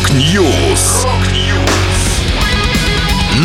Rock News.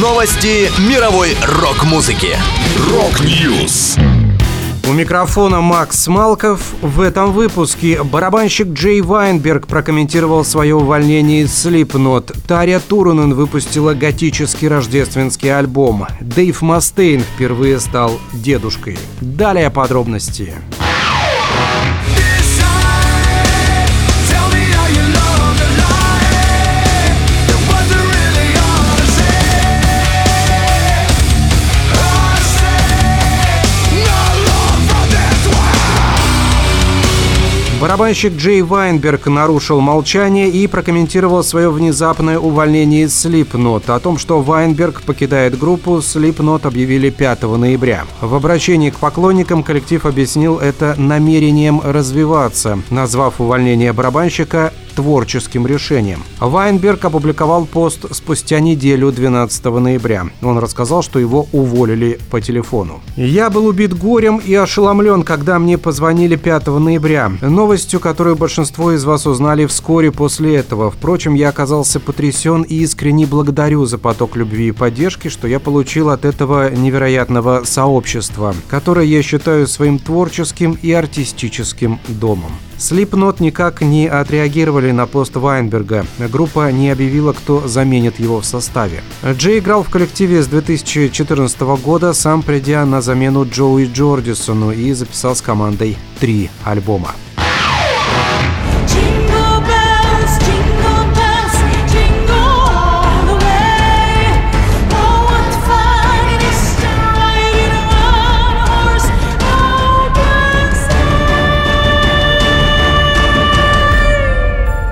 Новости мировой рок-музыки. Rock News. У микрофона Макс Малков. В этом выпуске барабанщик Джей Вайнберг прокомментировал свое увольнение из Slipknot. Таря Турунен выпустила готический рождественский альбом. Дэйв Мастейн впервые стал дедушкой. Далее подробности. Барабанщик Джей Вайнберг нарушил молчание и прокомментировал свое внезапное увольнение из Slipknot. О том, что Вайнберг покидает группу, Slipknot объявили 5 ноября. В обращении к поклонникам коллектив объяснил это намерением развиваться, назвав увольнение барабанщика творческим решением. Вайнберг опубликовал пост спустя неделю 12 ноября. Он рассказал, что его уволили по телефону. «Я был убит горем и ошеломлен, когда мне позвонили 5 ноября. Новостью, которую большинство из вас узнали вскоре после этого. Впрочем, я оказался потрясен и искренне благодарю за поток любви и поддержки, что я получил от этого невероятного сообщества, которое я считаю своим творческим и артистическим домом. Слипнот никак не отреагировали на пост Вайнберга. Группа не объявила, кто заменит его в составе. Джей играл в коллективе с 2014 года, сам придя на замену Джоуи Джордисону и записал с командой три альбома.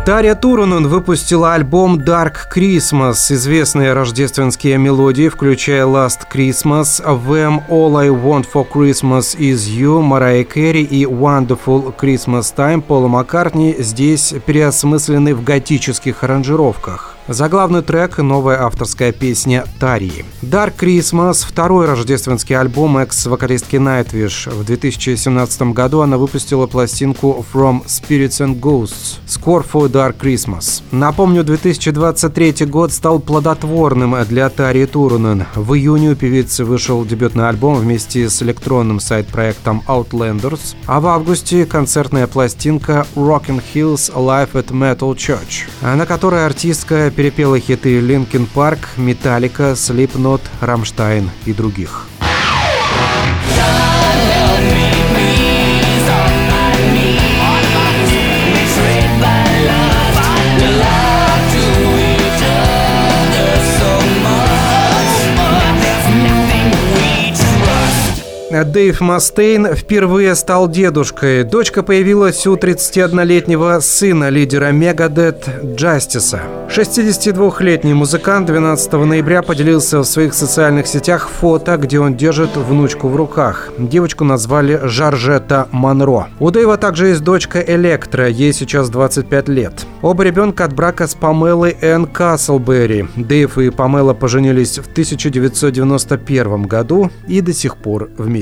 Таря Турунен выпустила альбом Dark Christmas, известные рождественские мелодии, включая Last Christmas, Them All I Want for Christmas Is You, Mariah Carey и Wonderful Christmas Time Пола Маккартни здесь переосмыслены в готических аранжировках. Заглавный трек – новая авторская песня Тарии. Dark Christmas – второй рождественский альбом экс-вокалистки Nightwish. В 2017 году она выпустила пластинку From Spirits and Ghosts – Score for Dark Christmas. Напомню, 2023 год стал плодотворным для Тарии Турунен. В июне у певицы вышел дебютный альбом вместе с электронным сайт-проектом Outlanders, а в августе концертная пластинка Rockin' Hills Live at Metal Church, на которой артистка перепела хиты Linkin Park, Metallica, Slipknot, Rammstein и других. Дэйв Мастейн впервые стал дедушкой. Дочка появилась у 31-летнего сына лидера Мегадет Джастиса. 62-летний музыкант 12 ноября поделился в своих социальных сетях фото, где он держит внучку в руках. Девочку назвали Жаржета Монро. У Дэйва также есть дочка Электра, ей сейчас 25 лет. Оба ребенка от брака с Памелой Энн Каслберри. Дэйв и Памела поженились в 1991 году и до сих пор вместе